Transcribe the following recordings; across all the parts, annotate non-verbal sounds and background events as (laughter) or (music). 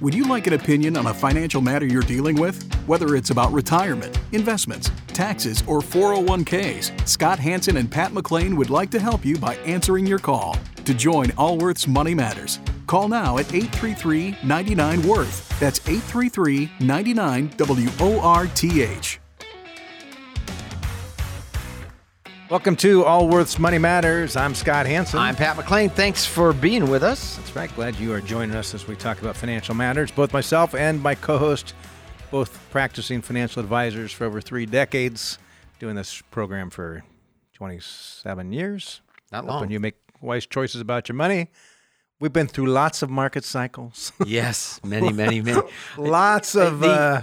Would you like an opinion on a financial matter you're dealing with? Whether it's about retirement, investments, taxes, or 401ks, Scott Hanson and Pat McClain would like to help you by answering your call. To join Allworth's Money Matters, call now at 833 99 Worth. That's 833 99 W O R T H. Welcome to Allworth's Money Matters. I'm Scott Hanson. I'm Pat McClain. Thanks for being with us. That's right. Glad you are joining us as we talk about financial matters. Both myself and my co-host, both practicing financial advisors for over three decades, doing this program for 27 years. Not Helping long. you make wise choices about your money. We've been through lots of market cycles, Yes, (laughs) many, many, many. lots of. The- uh,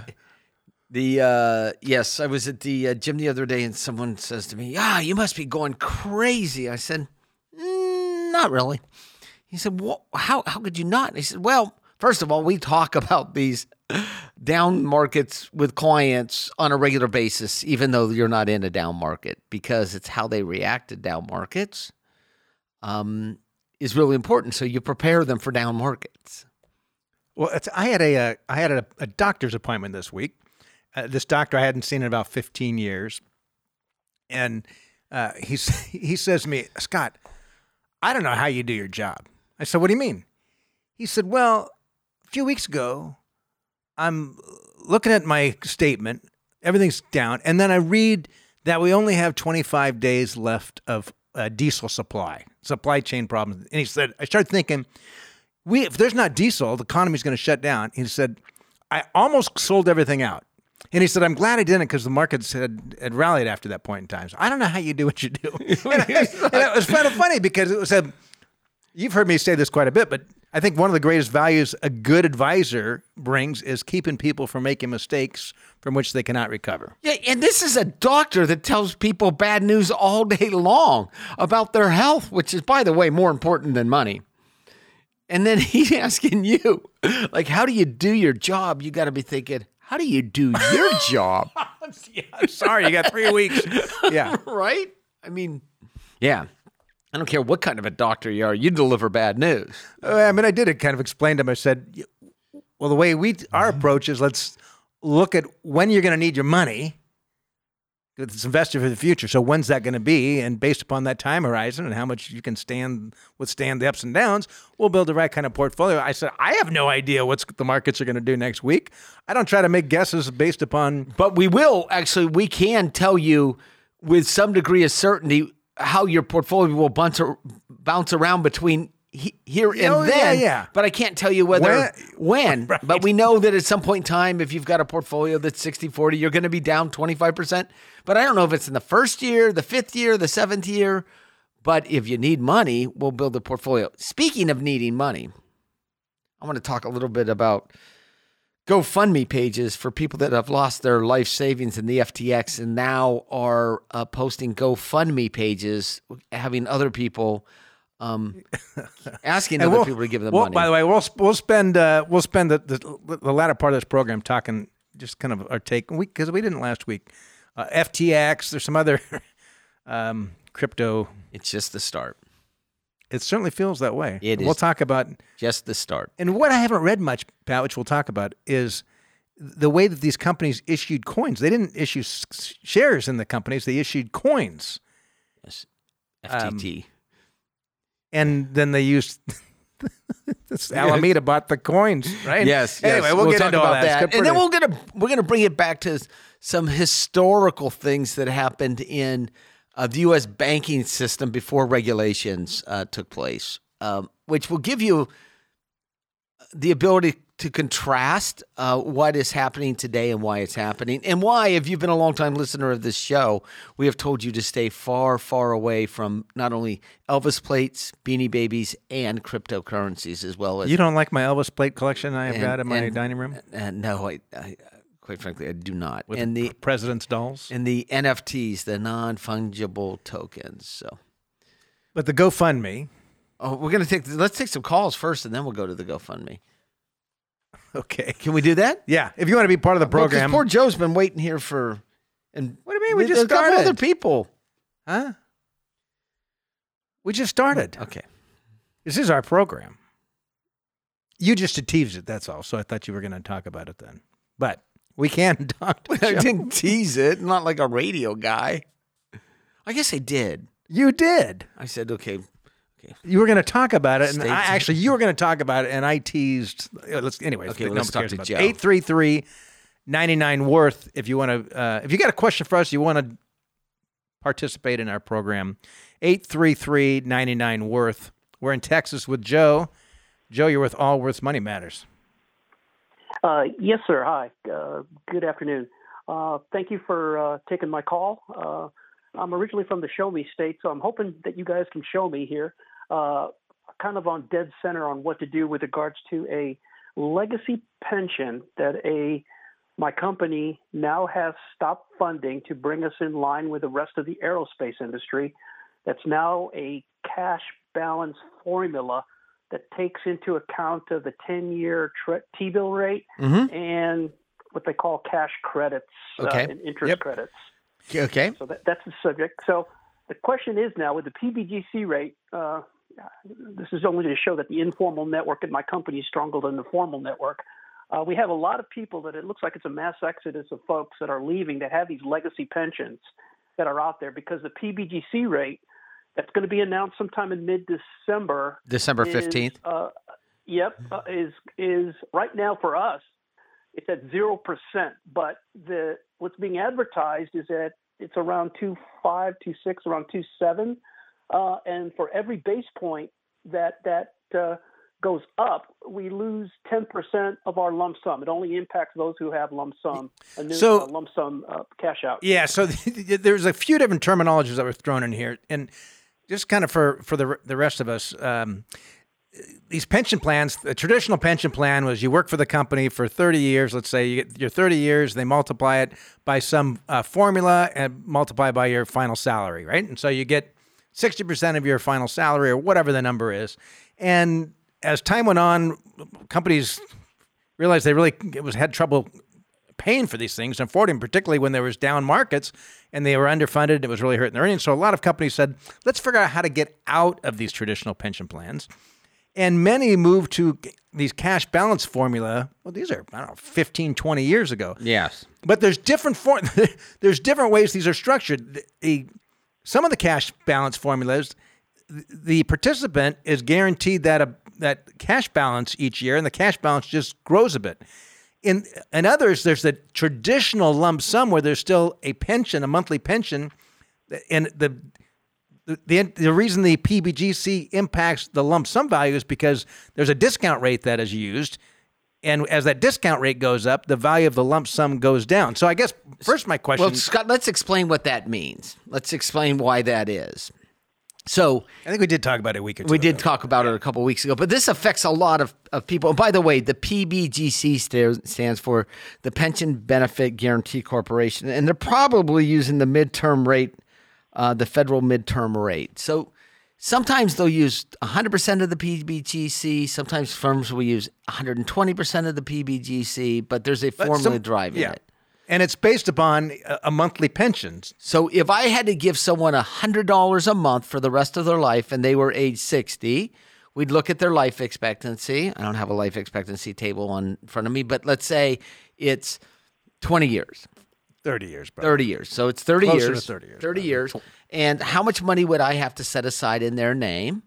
The uh, yes, I was at the uh, gym the other day, and someone says to me, "Ah, you must be going crazy." I said, "Mm, "Not really." He said, "What? How? How could you not?" He said, "Well, first of all, we talk about these down markets with clients on a regular basis, even though you're not in a down market, because it's how they react to down markets um, is really important. So you prepare them for down markets." Well, I had a uh, I had a, a doctor's appointment this week. Uh, this doctor I hadn't seen in about 15 years, and uh, he's (laughs) he says to me, Scott, I don't know how you do your job. I said, What do you mean? He said, Well, a few weeks ago, I'm looking at my statement, everything's down, and then I read that we only have 25 days left of uh, diesel supply, supply chain problems. And he said, I started thinking we if there's not diesel, the economy's going to shut down. He said, I almost sold everything out. And he said, I'm glad I didn't because the markets had, had rallied after that point in time. So I don't know how you do what you do. (laughs) and, I- it was kind of funny because it was a, you've heard me say this quite a bit, but I think one of the greatest values a good advisor brings is keeping people from making mistakes from which they cannot recover. Yeah, and this is a doctor that tells people bad news all day long about their health, which is, by the way, more important than money. And then (laughs) he's asking you, like, how do you do your job? You got to be thinking, how do you do your (laughs) job? yeah, I'm sorry, you got three weeks. (laughs) Yeah. right? I mean, yeah. I don't care what kind of a doctor you are, you deliver bad news. Uh, I mean, I did it kind of explain to him. I said, well, the way we, our approach is let's look at when you're going to need your money. It's invested for the future. So when's that going to be? And based upon that time horizon and how much you can stand, withstand the ups and downs, we'll build the right kind of portfolio. I said, I have no idea what the markets are going to do next week. I don't try to make guesses based upon But we will actually, we can tell you with some degree of certainty how your portfolio will bounce, bounce around between he, here and Oh, yeah, then. yeah. But I can't tell you whether when. (laughs) Right. But we know that at some point in time, if you've got a portfolio that's 60 40, you're going to be down 25%. But I don't know if it's in the first year, the fifth year, the seventh year. But if you need money, we'll build a portfolio. Speaking of needing money, I want to talk a little bit about GoFundMe pages for people that have lost their life savings in the FTX and now are uh, posting GoFundMe pages, having other people um, (laughs) asking other we'll- people to give them well, money. By the way, we'll we'll spend uh, we'll spend the, the the latter part of this program talking just kind of our take because we, didn't last week. Uh, FTX, there's some other (laughs) um, crypto. it's just the start. It certainly feels that way. It We'll talk about Just the start. and what I haven't read much about, which we'll talk about, is the way that these companies issued coins. They didn't issue s- shares in the companies; they issued coins, Yes. Um, FTT. And then they used. (laughs) Alameda bought the coins, right? Yes. Anyway, yes. we'll, get into all about that. And then we're gonna we're gonna bring it back to some historical things that happened in uh, the U.S. banking system before regulations uh, took place, um, which will give you the ability to contrast uh, what is happening today and why it's happening, and why, if you've been a long time listener of this show, we have told you to stay far, far away from not only Elvis plates, Beanie Babies, and cryptocurrencies, as well as You don't like my Elvis plate collection I have and- got in my and- dining room Uh, no, I, I, quite frankly, I do not. with and the president's dolls? and the NFTs, the non fungible tokens. So, But the GoFundMe, oh, we're gonna take. Let's take some calls first, and then we'll go to the GoFundMe. (laughs) okay. Can we do that? Yeah, if you want to be part of the Well, 'cause program. poor Joe's been waiting here for. And what do you mean? We just a couple started. other people. Huh? We just started. Okay. This is our program. You just teased it. That's all. So I thought you were going to talk about it then. But we can (laughs) talk. To (laughs) I Joe. didn't tease it. Not like a radio guy. I guess I did. You did. I said, okay, You were going to talk about it, and I, actually you were going to talk about it, and I teased. uh, Let's anyway. Okay, well, let's talk to Joe. Eight three three. 99 worth if you want to uh, if you got a question for us you want to participate in our program 833-99 worth we're in texas with joe joe you're with Allworth's money matters Uh, yes, sir. Hi. Uh, good afternoon. Uh, thank you for uh, taking my call. Uh, I'm originally from the Show Me State, so I'm hoping that you guys can show me here, uh, kind of on dead center on what to do with regards to a legacy pension that a my company now has stopped funding to bring us in line with the rest of the aerospace industry. That's now a cash balance formula that takes into account of the 10-year T-bill rate Mhm. and what they call cash credits Okay. uh, and interest Yep. credits. Okay. So that, that's the subject. So the question is now with the PBGC rate, uh, this is only to show that the informal network at my company is stronger than the formal network. Uh, we have a lot of people that it looks like it's a mass exodus of folks that are leaving that have these legacy pensions that are out there because the PBGC rate that's going to be announced sometime in mid-December December is, 15th. Uh, yep, uh, is is right now for us. It's at zero percent, but the what's being advertised is that it's around two five, two six, around two seven, uh, and for every base point that that uh, goes up, we lose ten percent of our lump sum. It only impacts those who have lump sum, a new So- uh, lump sum uh, cash out. yeah so (laughs) there's a few different terminologies that were thrown in here and just kind of for for the the rest of us um, these pension plans, the traditional pension plan was you work for the company for 30 years. Let's say you get your 30 years, they multiply it by some uh, formula and multiply by your final salary, right? And so you get 60% of your final salary or whatever the number is. And as time went on, companies realized they really was had trouble paying for these things and affording, particularly when there was down markets and they were underfunded. and It was really hurting their earnings. So a lot of companies said, let's figure out how to get out of these traditional pension plans. And many moved to these cash balance formula. Well, these are, I don't know, 15, 20 years ago. Yes. But there's different for, (laughs) there's different ways these are structured. The, some of the cash balance formulas, th- the participant is guaranteed that a, that cash balance each year, and the cash balance just grows a bit. In in others, there's the traditional lump sum where there's still a pension, a monthly pension, and the the, the, the reason the PBGC impacts the lump sum value is because there's a discount rate that is used. And as that discount rate goes up, the value of the lump sum goes down. So I guess first my question, Well, Scott, let's explain what that means. Let's explain why that is. So I think we did talk about it a week two. we did ago. talk about it a couple weeks ago, but this affects a lot of, of people. And by the way, the PBGC sta- stands for the Pension Benefit Guaranty Corporation, and they're probably using the midterm rate, uh, the federal midterm rate. So sometimes they'll use 100% of the PBGC. Sometimes firms will use 120% of the PBGC, but there's a formula some- driving yeah. it. And it's based upon a, monthly pension. So if I had to give someone $100 a month for the rest of their life and they were age 60, we'd look at their life expectancy. I don't have a life expectancy table on in front of me, but let's say it's 20 years, 30 years, bro. 30 years. So it's 30 Closer years. 30 years, 30 years. And how much money would I have to set aside in their name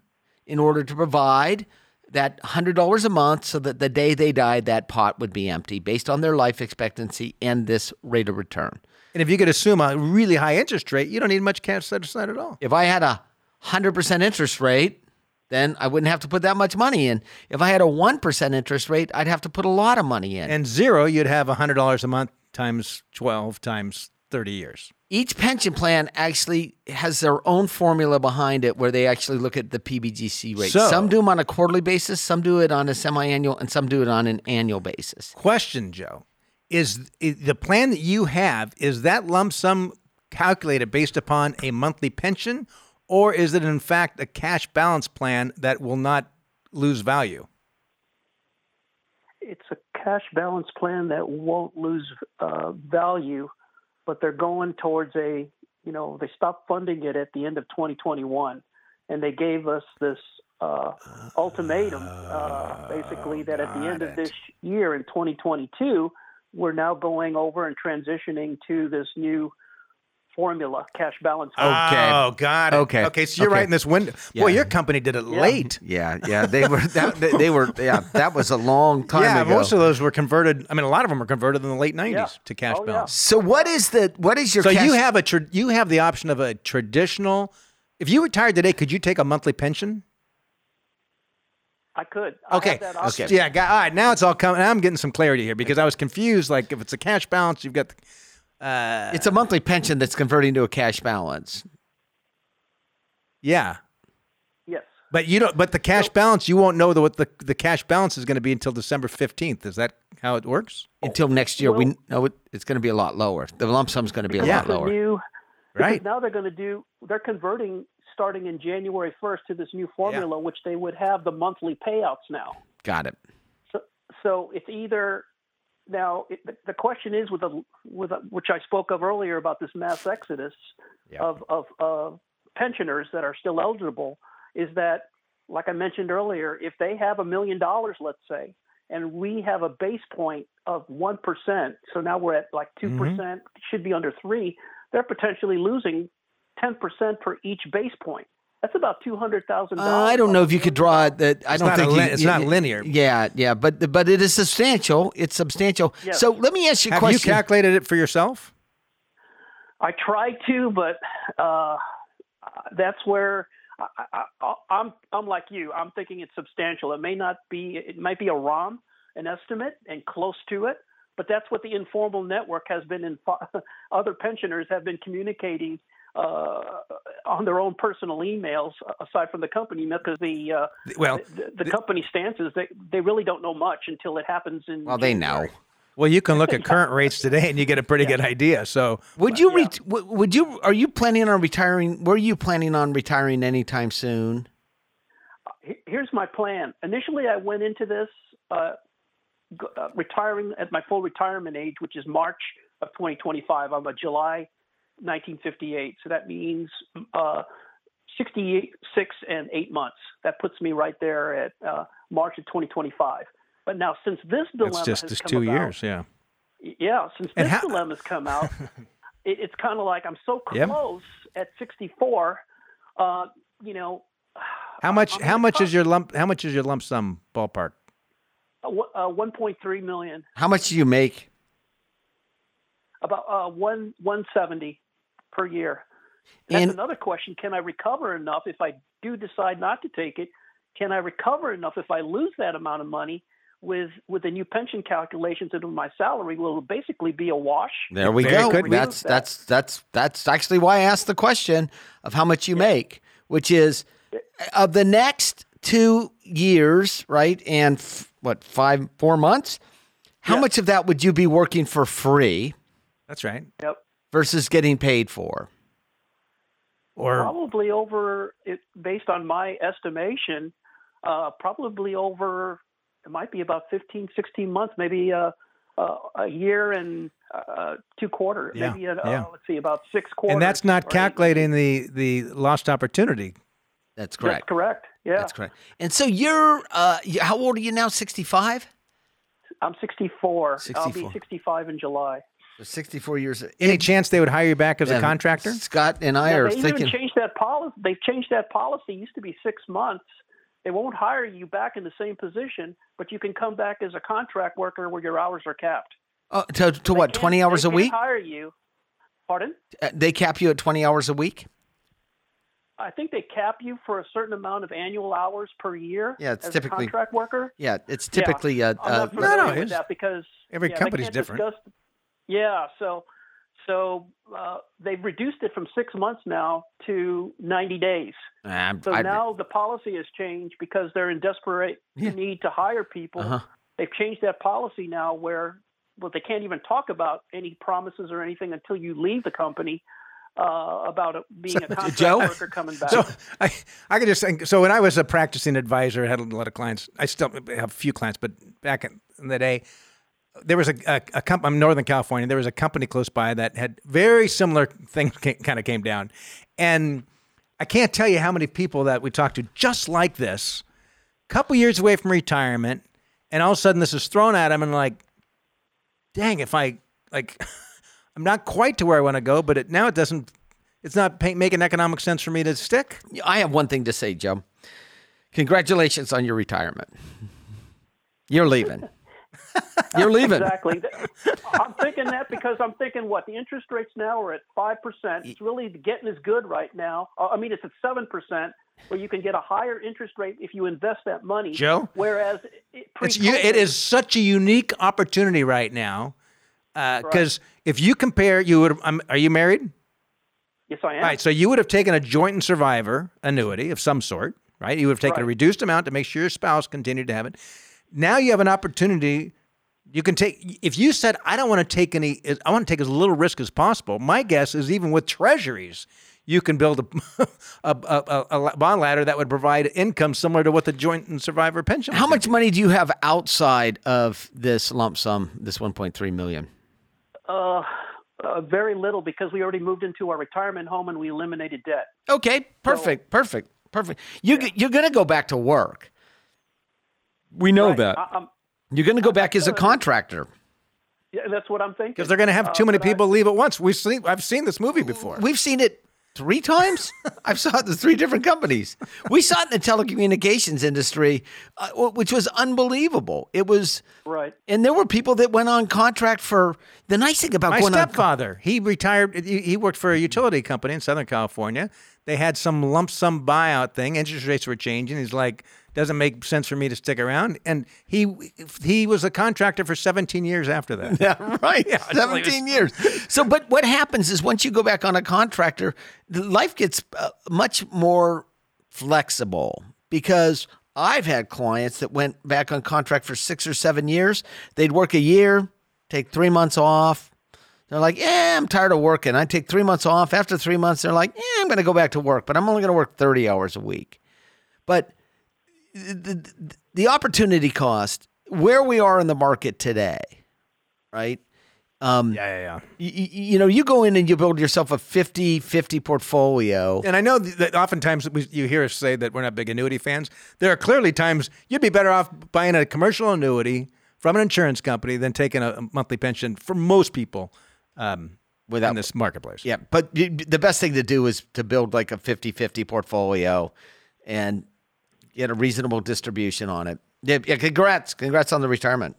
in order to provide that $100 a month so that the day they died, that pot would be empty based on their life expectancy and this rate of return? And if you could assume a really high interest rate, you don't need much cash set aside at all. If I had a hundred percent interest rate, then I wouldn't have to put that much money in. If I had a one percent interest rate, I'd have to put a lot of money in. And zero, you'd have $100 a month times 12 times 30 years. Each pension plan actually has their own formula behind it where they actually look at the PBGC rate. So- some do them on a quarterly basis, some do it on a semi-annual, and some do it on an annual basis. Question, Joe, is, is the plan that you have, is that lump sum calculated based upon a monthly pension, or is it in fact a cash balance plan that will not lose value? Cash balance plan that won't lose uh, value, but they're going towards a, you know, they stopped funding it at the end of 2021, and they gave us this uh, ultimatum, uh, basically that at the end of this year in 2022, we're now going over and transitioning to this new formula, cash balance. Okay. Oh, God. Okay. Okay. So you're Okay. right in this window. Yeah. Boy, your company did it late. Yeah, yeah, they were that, they, they were yeah, that was a long (laughs) time yeah, ago. most of those were converted. I mean, a lot of them were converted in the late '90s Yeah. to cash Oh, yeah. balance. so what is the what is your So cash- you have a tra- you have the option of a traditional. If you retired today, could you take a monthly pension? I could. I have Okay. that option. Yeah. Got, all right. Now it's all coming. I'm getting some clarity here because I was confused. Like if it's a cash balance, you've got. The, uh, it's a monthly pension that's converting to a cash balance. yeah. Yes. But you don't. But the cash balance, you won't know the, what the the cash balance is going to be until December fifteenth. Is that how it works? Until next year, we know it, it's going to be a lot lower. The lump sum is going to be a lot it's a lower. new, Right. Now they're going to do. They're converting starting in January 1st to this new formula, which they would have the monthly payouts now. Got it. So, so it's either now. It, the, question is with a with a, which I spoke of earlier about this mass exodus Yeah. of of uh, pensioners that are still eligible is that, like I mentioned earlier, if they have a million dollars, let's say, and we have a base point of one percent, so now we're at like 2 percent, should be under three. They're potentially losing ten percent for each base point. That's about two hundred thousand Uh, dollars. I don't know if you could draw it. That I It's don't think lin- you, it's you- not linear. Yeah, yeah, but but it is substantial. It's substantial. Yes. So let me ask you a Have question. you calculated it for yourself? I tried to, but uh, that's where I, I, I, I'm. I'm like you. I'm thinking it's substantial. It may not be. It might be a ROM, an estimate, and close to it. But that's what the informal network has been. In (laughs) other pensioners have been communicating uh, on their own personal emails, aside from the company, because the uh, Well, the, the company stance is they they really don't know much until it happens in. well, they know. Well, you can look at (laughs) current rates today, and you get a pretty good idea. So, Would you? yeah. Ret- would you? Are you planning on retiring? Were you planning on retiring anytime soon? Here's my plan. Initially, I went into this uh, uh, retiring at my full retirement age, which is March of 2025. I'm a July 1958, so that means uh, 66 and eight months. That puts me right there at uh, March of 2025. But now, since this dilemma it's just has just come two about, years. Yeah. yeah, since And this how- dilemma's come out, (laughs) it, it's kind of like I'm so Yep. close at 64. Uh, you know, How much? I'm How much cut- is your lump? How much is your lump sum ballpark? uh, uh, 1.3 million, How much do you make? about uh, one 170 per year. That's And- another question. Can I recover enough if I do decide not to take it? Can I recover enough if I lose that amount of money with with the new pension calculations into my salary? Will it basically be a wash? There we Very go. good. That's That- that's that's that's actually why I asked the question of how much you make, which is of the next two years, right? And f- what five, four months? How Yeah. much of that would you be working for free That's right. Yep. Versus getting paid for? Or Probably over it, based on my estimation, uh, probably over it might be about 15, 16 months, maybe uh, uh, a year and uh, two quarters, Yeah, maybe uh, yeah. let's see, about six quarters. and that's not calculating the the lost opportunity. That's That's correct. correct. Yeah, That's correct. And so you're, uh, how old are you now? Sixty-five. I'm 64. I'll be 65 in July. So Sixty-four years. Any chance they would hire you back as Yeah, a contractor? Scott and I Yeah, are they thinking. even changed that policy. They've changed that policy. It used to be six months. They won't hire you back in the same position, but you can come back as a contract worker where your hours are capped. Oh, to to They what? Twenty hours they a can't week? Hire you? Pardon? Uh, They cap you at twenty hours a week. I think they cap you for a certain amount of annual hours per year. Yeah, it's as typically- a contract worker. Yeah, it's typically uh, I'm uh, not familiar no, with it's- that because every yeah, they company's different. discuss- yeah, so so uh, they've reduced it from six months now to 90 days. nah, So I- now the policy has changed because they're in desperate Yeah. need to hire people. Uh-huh. They've changed that policy now where well they can't even talk about any promises or anything until you leave the company uh, about being a contract Joe? worker coming back. (laughs) So I, I could just think. So when I was a practicing advisor, I had a lot of clients. I still have a few clients, but back in the day, there was a, a, a company. I'm Northern California. There was a company close by that had very similar things kind of came down, and I can't tell you how many people that we talked to just like this, a couple years away from retirement, and all of a sudden this is thrown at them and like, dang, if I like, (laughs) I'm not quite to where I want to go, but it, now it doesn't. It's not pay, making economic sense for me to stick. I have one thing to say, Joe. Congratulations on your retirement. You're leaving. You're (laughs) leaving. Exactly. (laughs) I'm thinking that because I'm thinking what the interest rates now are at five percent. It's really getting as good right now. Uh, I mean, it's at seven percent, where you can get a higher interest rate if you invest that money. Joe? Whereas it, It's it is such a unique opportunity right now because if you compare, you would. Um, are you married? Yes, I am. Right. So you would have taken a joint and survivor annuity of some sort, right? You would have taken a reduced amount to make sure your spouse continued to have it. Now you have an opportunity. You can take if you said I don't want to take any. I want to take as little risk as possible. My guess is even with treasuries, you can build a (laughs) a, a, a, a bond ladder that would provide income similar to what the joint and survivor pension. How would much money do you have outside of this lump sum, this 1.3 million? Uh, uh, very little because we already moved into our retirement home and we eliminated debt. Okay, perfect, perfect, perfect. You you're going to go back to work. We know Right. that. I, I'm, You're going to go back as a contractor. yeah, that's what I'm thinking. Because they're going to have too Uh, many but I- people leave at once. We've seen. I've seen this movie before. We've seen it three times. (laughs) I've saw it in three different companies. We saw it in the telecommunications industry, uh, which was unbelievable. It was, right. and there were people that went on contract for. The nice thing about My going on stepfather, he retired. He he worked for a utility company in Southern California. They had some lump sum buyout thing. Interest rates were changing. He's like, doesn't make sense for me to stick around. And he he was a contractor for 17 years after that. (laughs) Yeah, right. like 17 years. (laughs) So, but what happens is once you go back on a contractor, life gets uh, much more flexible because I've had clients that went back on contract for six or seven years. They'd work a year, take three months off. They're like, yeah, I'm tired of working. I take three months off. After three months, they're like, yeah, I'm going to go back to work, but I'm only going to work 30 hours a week. But the, the, the opportunity cost, where we are in the market today, right? Um, Yeah, yeah, yeah. you, you know, you go in and you build yourself a 50 50 portfolio. And I know that oftentimes we, you hear us say that we're not big annuity fans. There are clearly times you'd be better off buying a commercial annuity from an insurance company than taking a monthly pension for most people um, Without- in this marketplace. Yeah, but you, the best thing to do is to build like a 50 50 portfolio and get a reasonable distribution on it. Yeah, yeah, congrats. Congrats on the retirement.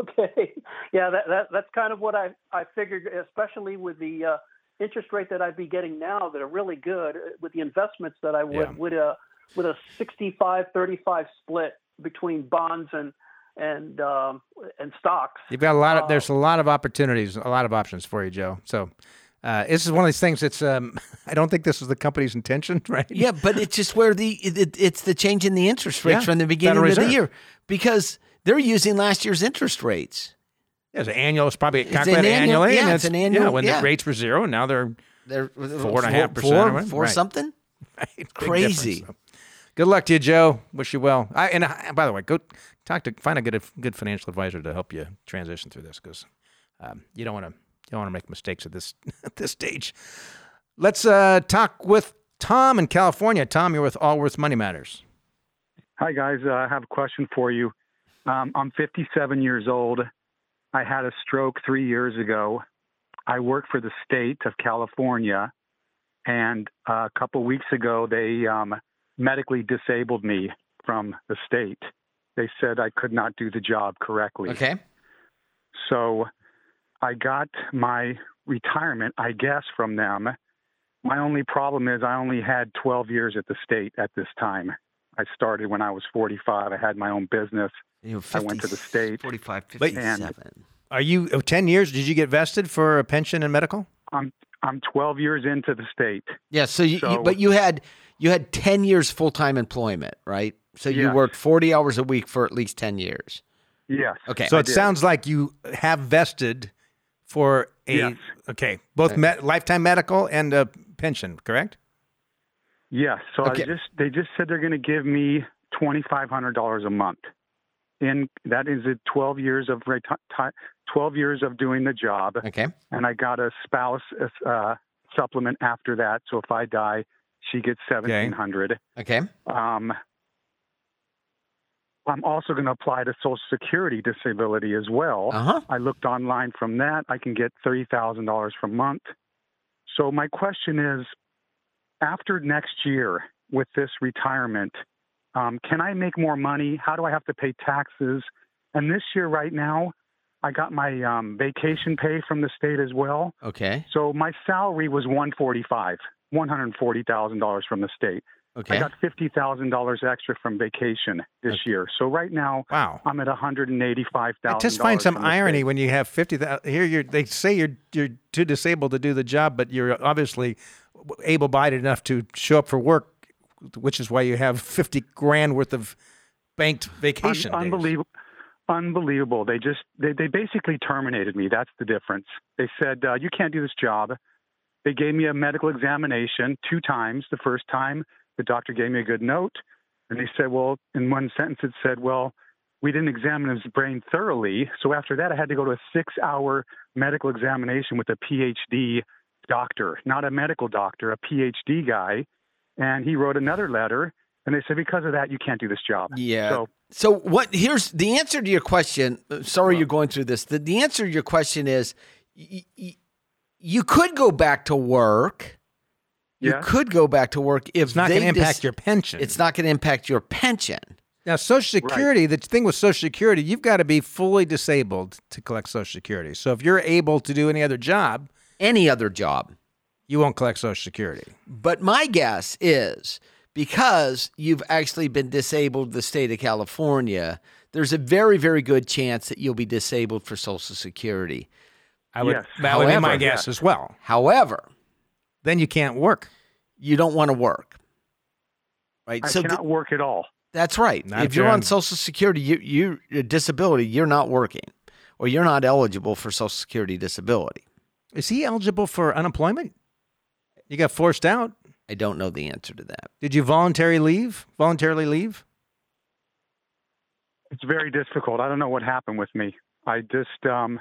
Okay. (laughs) Yeah, that, that that's kind of what I I figured, especially with the uh, interest rate that I'd be getting now that are really good uh, with the investments that I would Yeah. with a with a 65-35 split between bonds and and um, and stocks. You've got a lot of Uh, there's a lot of opportunities, a lot of options for you, Joe. So uh, this is one of these things. It's um, (laughs) I don't think this was the company's intention, (laughs) right? Yeah, but it's just where the it, it- it's the change in the interest rates Yeah, from the beginning of the year because they're using last year's interest rates. Yeah, it's an annual. It's probably an calculated annual- annually. yeah, and it's an annual- Yeah, when yeah. the rates were zero, and now they're They're Four and a half percent four, or four Right. something. (laughs) Big Crazy. difference, so. Good luck to you, Joe. Wish you well. I, and I, by the way, go talk to find a good good financial advisor to help you transition through this because um, you don't want to you don't want to make mistakes at this (laughs) at this stage. Let's uh, talk with Tom in California. Tom, you're with Allworth Money Matters. Hi, guys. Uh, I have a question for you. Um, I'm 57 years old. I had a stroke three years ago. I work for the state of California, and uh, a couple weeks ago, they um, medically disabled me from the state. They said I could not do the job correctly. Okay. So I got my retirement, I guess, from them. My only problem is I only had 12 years at the state at this time. I started when I was 45. I had my own business. You know, I went to the state. 45, But- 57. Are you 10 years? Did you get vested for a pension and medical? I'm I'm 12 years into the state. Yeah. So you, you So- but you had you had 10 years full time employment, right? So you Yes. worked 40 hours a week for at least 10 years. Yes. Okay. So I it did. sounds like you have vested for a Yes. okay both Okay. me- lifetime medical and a pension, correct? Yes. So Okay. I just they just said they're going to give me $2,500 a month. In that is it 12 years of reti- 12 years of doing the job. Okay. and I got a spouse uh, supplement after that. So if I die, She gets seventeen hundred. Okay. Um, I'm also going to apply to Social Security disability as well. Uh huh. I looked online from that. I can get thirty thousand dollars per month. So my question is, after next year with this retirement, um, can I make more money? How do I have to pay taxes? And this year, right now, I got my um, vacation pay from the state as well. Okay. So my salary was one forty five, one hundred forty thousand dollars from the state. Okay. I got fifty thousand dollars extra from vacation this year. So right now, Wow. I'm at one hundred and eighty five I thousand. just find some irony when you have fifty thousand. Here, you're, they say you're you're too disabled to do the job, but you're obviously able-bodied enough to show up for work, which is why you have fifty grand worth of banked vacation. Un- days. unbelievable. Unbelievable. They just they, they basically terminated me. That's the difference. They said uh, you can't do this job. They gave me a medical examination two times. The first time, the doctor gave me a good note, and they said, well, in one sentence it said, well, we didn't examine his brain thoroughly. So after that, I had to go to a six-hour medical examination with a PhD doctor, not a medical doctor, a PhD guy, and he wrote another letter. And they said, because of that, you can't do this job. Yeah. So So what? Here's the answer to your question. uh, Sorry, you're going through this. The, the answer to your question is, y- y- you could go back to work. You Yeah. could go back to work if It's not going to impact dis- your pension. It's not going to impact your pension. now Social Security. The thing with Social Security, you've got to be fully disabled to collect Social Security. So if you're able to do any other job, Any other job. you won't collect Social Security. But my guess is because you've actually been disabled the state of California, there's a very, very good chance that you'll be disabled for Social Security. I would. Yes. That would be my However- guess as well. However, Then you can't work. you don't want to work. Right? I so th- cannot work at all. that's right. Not if if you're you're on on- Social Security, you, you, your disability, you're not working or you're not eligible for Social Security disability. Is he eligible for unemployment? You got forced out. I don't know the answer to that. Did you voluntarily leave? Voluntarily leave? It's very difficult. I don't know what happened with me. I just um.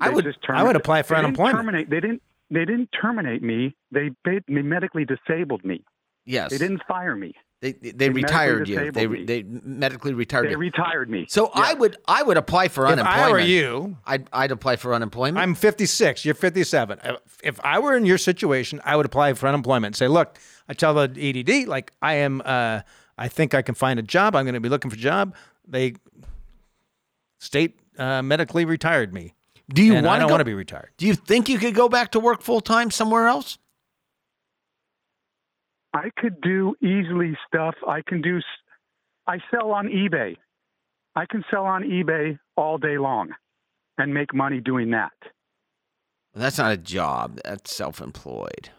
I would- just I would apply for they didn't unemployment. Terminate. They didn't. They didn't terminate me. They ba- they medically disabled me. Yes. They didn't fire me. They, they, medically retired you. They, me. they medically retired you. They you. retired me. So I would I would apply for If unemployment. I were you, I'd I'd apply for unemployment. I'm 56. You're 57. If- If I were in your situation, I would apply for unemployment. and Say, look, I tell the EDD, like, I am. Uh, I think I can find a job. I'm going to be looking for a job. They state uh, medically retired me. Do you and I want to don't go? want to be retired. Do you think you could go back to work full time somewhere else? I could do easily stuff. I can do. I sell on eBay. I can sell on eBay all day long, and make money doing that. That's not a job. That's self-employed.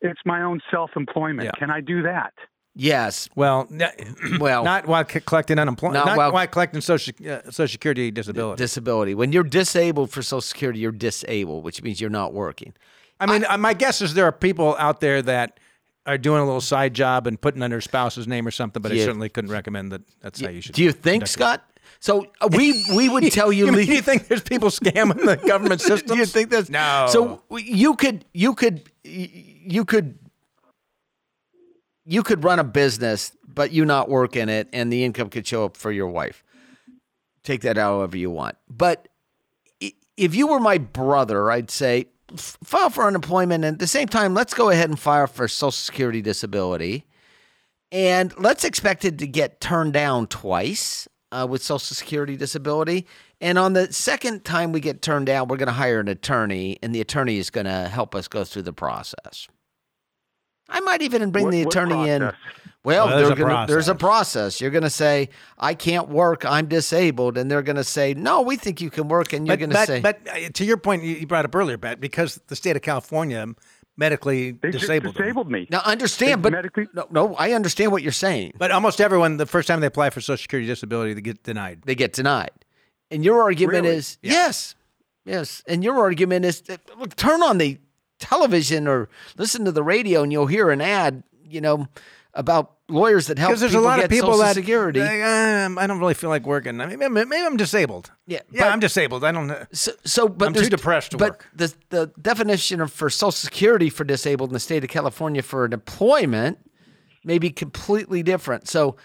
It's my own self-employment. Yeah. Can I do that? Yes. Well, n- (clears throat) Well, not while collecting unemployment. Not Not, while- while, collecting social uh, social security disability. disability. When you're disabled for Social Security, you're disabled, which means you're not working. I mean, uh my guess is there are people out there that are doing a little side job and putting under spouse's name or something, but I certainly couldn't recommend that. That's how you should. Do you think, Scott? So uh, we we would (laughs) tell you. You, mean, you think there's people scamming the government system? (laughs) Do you think that's No. So you could you could you could you could run a business, but you not work in it, and the income could show up for your wife. Take that however you want. But if you were my brother, I'd say file for unemployment, and at the same time, let's go ahead and file for Social Security disability, and let's expect it to get turned down twice uh, with Social Security disability. And on the second time we get turned down, we're going to hire an attorney, and the attorney is going to help us go through the process. I might even bring What- the attorney in. Well, Well, there's a gonna, there's a process. process. You're going to say, "I can't work. I'm disabled," and they're going to say, "No, we think you can work." And you're going to say, but uh, to your point, you you brought up earlier, Bet, because the state of California medically They disabled disabled me. "Now, understand, They but medically- no, no, I understand what you're saying. But almost everyone, the first time they apply for Social Security disability, they get denied. they get denied. And your argument Really? is yes, yes. And your argument is look, turn on the television or listen to the radio, and you'll hear an ad. You know, about lawyers that help Because there's a lot of people Social that Security. they, um, I don't really feel like working. I mean, maybe, maybe I'm disabled. Yeah, yeah, but- I'm disabled. I don't know. So, so but I'm too depressed to but work. the the definition of for Social Security for disabled in the state of California for an employment may be completely different. So.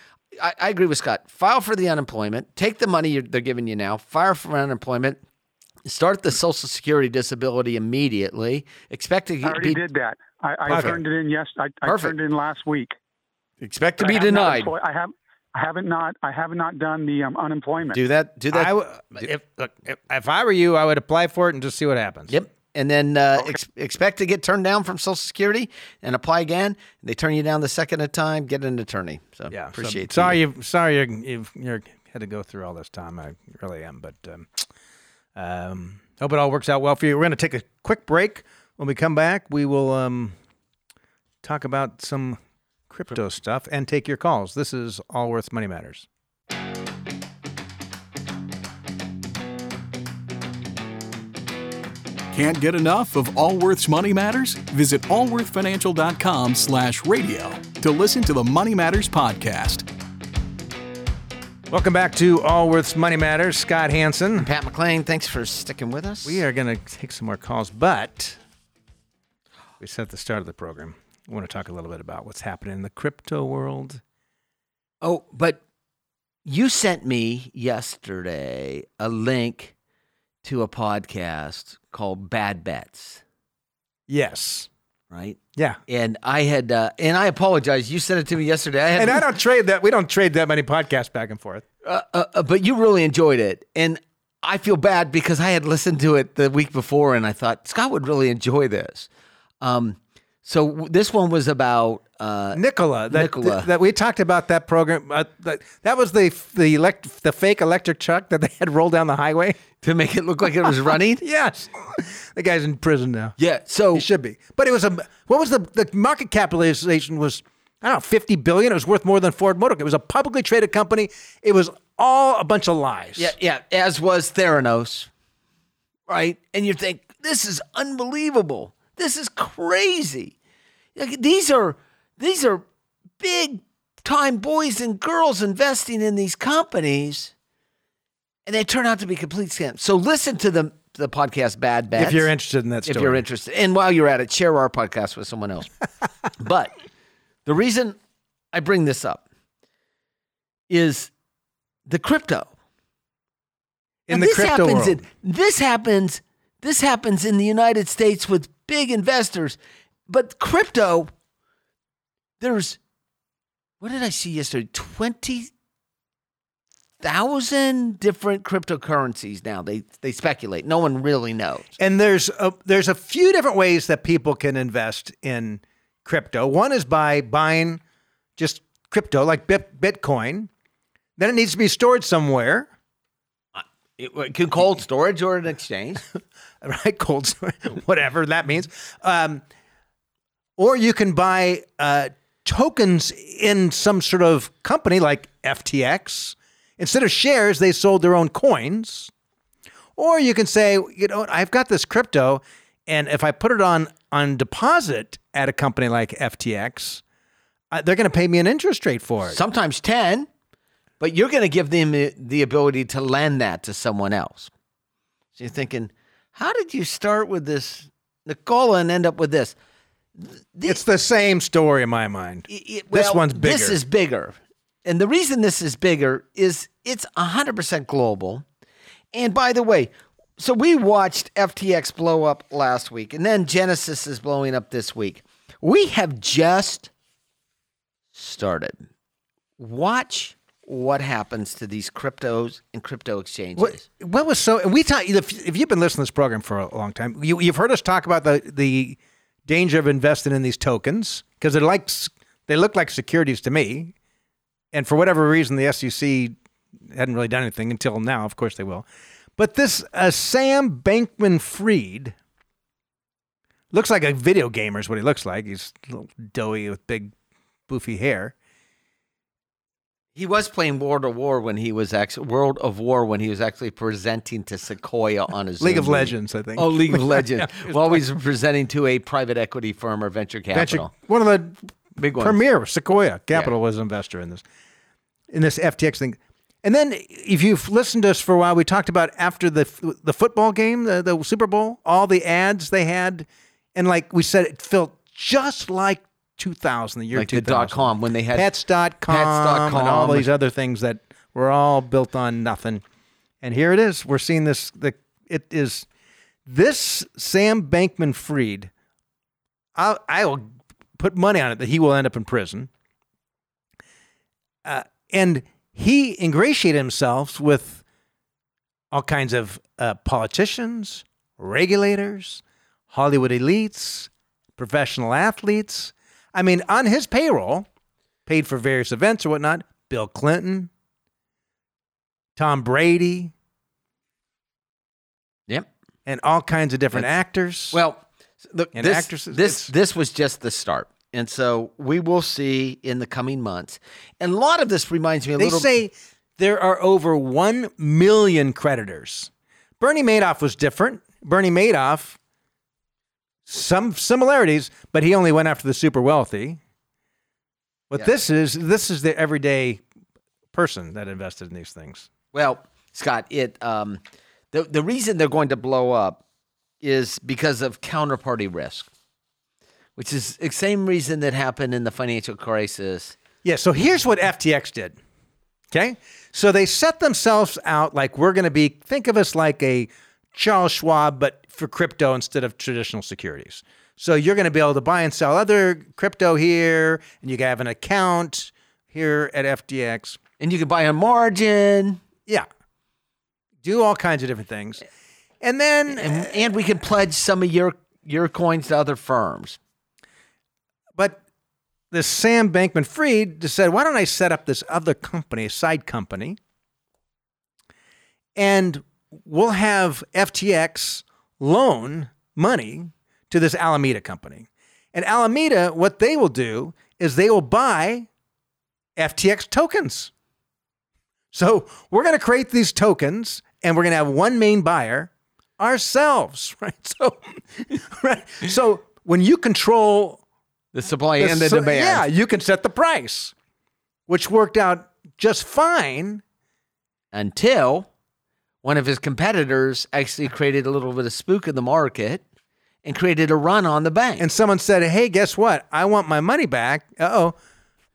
I, I agree with Scott. File for the unemployment. Take the money you're, they're giving you now. File for unemployment. Start the Social Security disability immediately. Expect to I already be did that. I, I turned it in. Yes, I, I turned it in last week. expect to I be have denied. employ- I have. I haven't not. I have not done the um, unemployment. Do that. Do that. I w- if, look, if if I were you, I would apply for it and just see what happens. Yep. And then uh, ex- expect to get turned down from Social Security and apply again. They turn you down the second time. Get an attorney. So Yeah. so appreciate. sorry, you. you sorry you you've you're had to go through all this time. I really am, but um, um, hope it all works out well for you. We're going to take a quick break. When we come back, we will um, talk about some crypto stuff and take your calls. This is Allworth Money Matters. Can't get enough of Allworth's Money Matters? Visit allworthfinancial.com slash radio to listen to the Money Matters podcast. Welcome back to Allworth's Money Matters. Scott Hanson. Pat McClain, thanks for sticking with us. We are going to take some more calls, but we said at the start of the program, we want to talk a little bit about what's happening in the crypto world. Oh, but you sent me yesterday a link to a podcast called Bad Bets, Yes. Right? Yeah. And I had, uh, and I apologize. You sent it to me yesterday. I And I don't trade that. We don't trade that many podcasts back and forth. uh, uh, uh, but you really enjoyed it, and I feel bad because I had listened to it the week before, and I thought Scott would really enjoy this. Um, so w- this one was about uh, Nikola, that, Nikola. that we talked about that program. Uh, that, that was the the elect, the fake electric truck that they had rolled down the highway. to make it look like it was (laughs) running. Yes, the guy's in prison now. Yeah. So He should be. But it was a what was the the market capitalization was I don't know fifty billion. It was worth more than Ford Motor. It was a publicly traded company. It was all a bunch of lies. Yeah, yeah, as was Theranos, right? And you think this is unbelievable. This is crazy. Like, these are these are big time boys and girls investing in these companies, and they turn out to be complete scams. So listen to the the podcast Bad Bets. If you're interested in that story, if you're interested. And while you're at it, share our podcast with someone else. (laughs) but the reason I bring this up is the crypto. in Now, the this crypto happens world. In, this happens. This happens in the United States with big investors, but crypto. There's, what did I see yesterday? Twenty thousand different cryptocurrencies now. They they speculate. No one really knows. And there's a, there's a few different ways that people can invest in crypto. One is by buying just crypto, like Bitcoin. Then it needs to be stored somewhere, It, it can cold storage or an exchange. (laughs) right? Cold storage, (laughs) whatever that means. Um, or you can buy uh, tokens in some sort of company like FTX. Instead of shares, they sold their own coins. Or you can say, you know, I've got this crypto, and if I put it on on deposit at a company like FTX, uh, they're going to pay me an interest rate for it. Sometimes ten, but you're going to give them the- the ability to lend that to someone else. So you're thinking, how did you start with this, Nikola, and end up with this? It's the same story in my mind. It- it- This well, one's This is bigger. And the reason this is bigger is it's 100% global. And by the way, so we watched FTX blow up last week, and then Genesis is blowing up this week. We have just started. Watch what happens to these cryptos and crypto exchanges. What, what was so? And we talk. If, if you've been listening to this program for a long time, you, you've heard us talk about the the danger of investing in these tokens because they're like they look like securities to me, and for whatever reason, the SEC hadn't really done anything until now. Of course, they will. But this uh, Sam Bankman-Fried looks like a video gamer. Is what he looks like. He's a little doughy with big, boofy hair. He was playing World of War when he was actually World of War when he was actually presenting to Sequoia on his League of meeting. Legends, I think. Oh, League of (laughs) Legends. Yeah, he was While he's presenting to a private equity firm or venture Venture- capital. one of the Big ones. Premier Sequoia Capital was an investor in this in this FTX thing. And then, if you've listened to us for a while, we talked about after the the football game, the, the Super Bowl, all the ads they had, and like we said, it felt just like 2000, the year like the 2000. dot com when they had Pets.com, Pets.com. and all these other things that were all built on nothing. And here it is. We're seeing this. The it is this Sam Bankman-Fried. I I will put money on it that he will end up in prison. Uh, and he ingratiated himself with all kinds of uh, politicians, regulators, Hollywood elites, professional athletes. I mean, on his payroll, paid for various events or whatnot, Bill Clinton, Tom Brady, Yep. and all kinds of different That's- actors. Well, look, And this, actresses, This this was just the start, and so we will see in the coming months. And a lot of this reminds me a they little. say there are over 1 million creditors. Bernie Madoff was different. Bernie Madoff, some similarities, but he only went after the super wealthy. But Yeah. this is, this is the everyday person that invested in these things. Well, Scott, it um, the the reason they're going to blow up is because of counterparty risk, which is the same reason that happened in the financial crisis. Yeah, so here's what FTX did. Okay? So they set themselves out like we're going to be, think of us like a Charles Schwab, but for crypto instead of traditional securities. So you're going to be able to buy and sell other crypto here, and you can have an account here at FTX. And you can buy a margin, Yeah. Do all kinds of different things. And then, and, and we can pledge some of your your coins to other firms. but this Sam Bankman Fried just said, why don't I set up this other company, a side company, and we'll have FTX loan money to this Alameda company. And Alameda, what they will do is they will buy FTX tokens. So we're going to create these tokens and we're going to have one main buyer ourselves, (laughs) right? So, (laughs) right. So when you control The supply and the demand. Yeah, you can set the price, which worked out just fine. until one of his competitors actually created a little bit of spook in the market and created a run on the bank. And someone said, "Hey, guess what? I want my money back." Uh oh,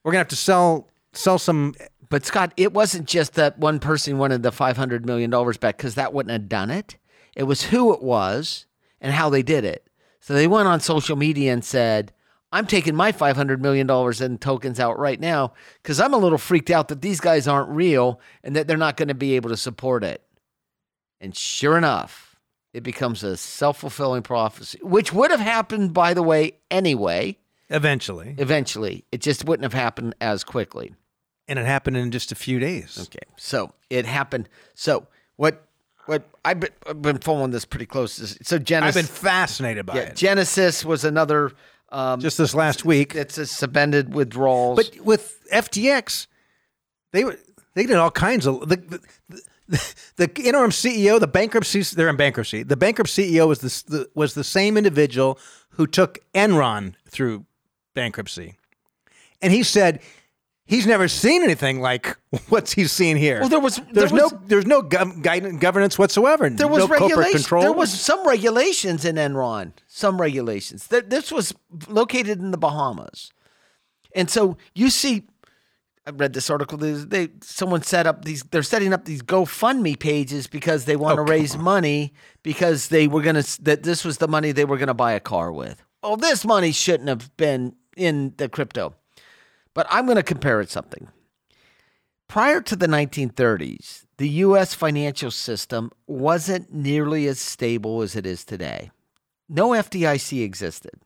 we're gonna have to sell sell some. but Scott, it wasn't just that one person wanted the five hundred million dollars back because that wouldn't have done it. It was who it was and how they did it. So they went on social media and said, "I'm taking my five hundred million dollars in tokens out right now because I'm a little freaked out that these guys aren't real and that they're not going to be able to support it." And sure enough, it becomes a self fulfilling prophecy, which would have happened, by the way, anyway. Eventually, Eventually, it just wouldn't have happened as quickly. and it happened in just a few days. Okay, so it happened. So what? What I've been, I've been following this pretty close. So Genesis. I've been fascinated by yeah, it. Genesis was another. Um, just this last week, it's a suspended withdrawals. but with FTX, they were they did all kinds of the. the the interim CEO, the bankruptcy, they're in bankruptcy. The bankruptcy CEO was the, the was the same individual who took Enron through bankruptcy, and he said he's never seen anything like (laughs) what's he's seen here. Well, there was- there there's was- no there's no gov- guidance, governance whatsoever. there was no corporate regulation. control. There was some regulations in Enron. Some regulations. Th- This was located in the Bahamas, and so you see. I read this article. They, they someone set up these. They're setting up these GoFundMe pages because they want to oh, raise money because they were gonna that this was the money they were gonna buy a car with. Well, this money shouldn't have been in the crypto, but I'm gonna compare it something. Prior to the 1930s, the U.S. financial system wasn't nearly as stable as it is today. No FDIC existed.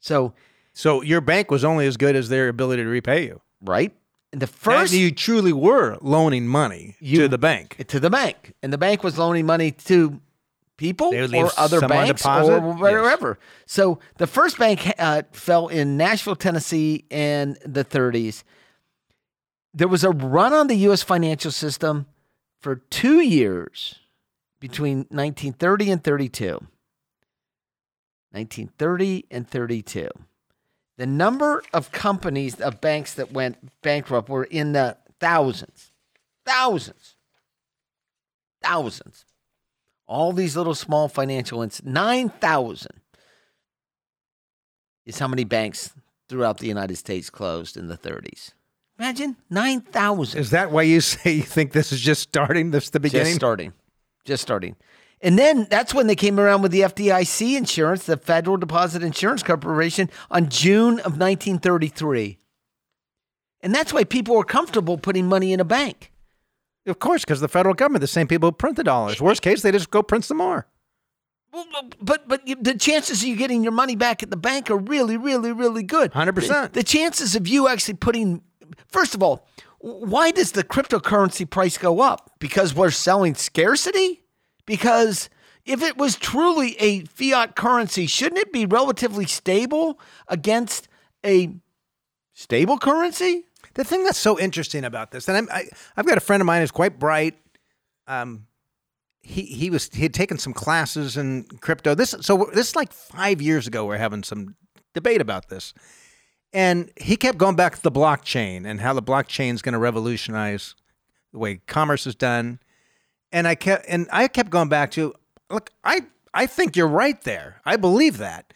So, so your bank was only as good as their ability to repay you. right? And the First, you truly were loaning money You- to the bank. to the bank, and the bank was loaning money to people They would leave or other banks deposit? or wherever. So the first bank uh, fell in Nashville, Tennessee, in the 30s. There was a run on the U.S. financial system for two years between 1930 and 32. 1930 and 32. The number of companies of banks that went bankrupt were in the thousands, thousands, thousands. All these little small financial ins, nine thousand is how many banks throughout the United States closed in the 30s. Imagine 9,000. Is that why you say you think this is just starting? This is the beginning? Just starting. Just starting. And then that's when they came around with the FDIC insurance, the Federal Deposit Insurance Corporation, on June of 1933. And that's why people were comfortable putting money in a bank. Of course, because the federal government, the same people who print the dollars. Worst case, they just go print some more. Well, but but the chances of you getting your money back at the bank are really, really, really good. Hundred percent. The chances of you actually putting, first of all, why does the cryptocurrency price go up? Because we're selling scarcity? Because if it was truly a fiat currency, shouldn't it be relatively stable against a stable currency? The thing that's so interesting about this, and I'm, I, I've got a friend of mine who's quite bright. Um, he he was he had taken some classes in crypto. This so this is like five years ago. We're having some debate about this, and he kept going back to the blockchain and how the blockchain is going to revolutionize the way commerce is done. And I kept and I kept going back to look. I I think you're right there. I believe that,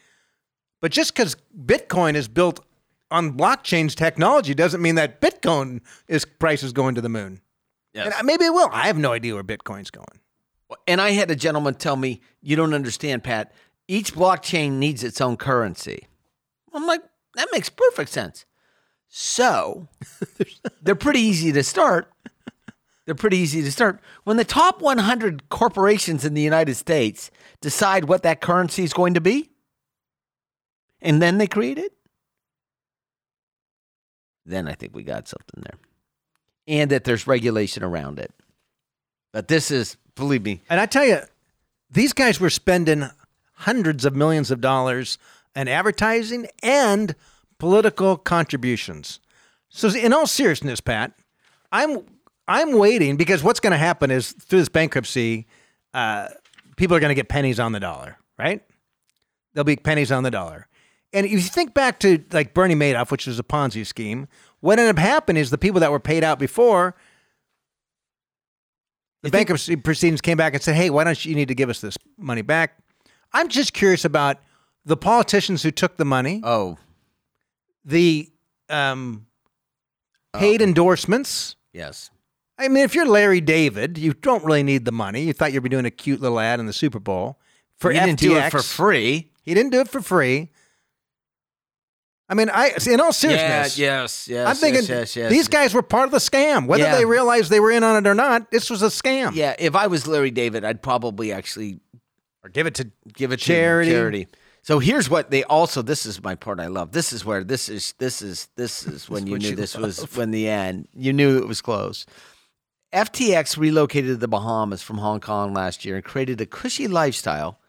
but just because Bitcoin is built on blockchain's technology doesn't mean that Bitcoin is price is going to the moon. Yes. And maybe it will. I have no idea where Bitcoin's going. And I had a gentleman tell me, "You don't understand, Pat. Each blockchain needs its own currency." I'm like, "That makes perfect sense." So, (laughs) they're pretty easy to start. They're pretty easy to start. When the top 100 corporations in the United States decide what that currency is going to be, and then they create it, then I think we got something there. And that there's regulation around it. But this is, believe me. And I tell you, these guys were spending hundreds of millions of dollars in advertising and political contributions. So, in all seriousness, Pat, I'm I'm waiting because what's going to happen is through this bankruptcy, uh, people are going to get pennies on the dollar, right? There'll be pennies on the dollar. And if you think back to like Bernie Madoff, which was a Ponzi scheme, what ended up happening is the people that were paid out before the bankruptcy proceedings came back and said, "Hey, why don't you, you need to give us this money back?" I'm just curious about the politicians who took the money. Oh, the um, paid oh. endorsements. Yes. I mean, if you're Larry David, you don't really need the money. You thought you'd be doing a cute little ad in the Super Bowl for he FTX. didn't do it for free. He didn't do it for free. I mean, I in all seriousness, yeah, yes, yes. I'm thinking yes, yes, yes. these guys were part of the scam, whether Yeah. they realized they were in on it or not. This was a scam. Yeah, if I was Larry David, I'd probably actually or give it to give it to Charity. charity. So here's what they also. This is my part. I love. This is where this is. This is. This is when you knew you this was when the end. You knew it was close. FTX relocated to the Bahamas from Hong Kong last year and created a cushy lifestyle.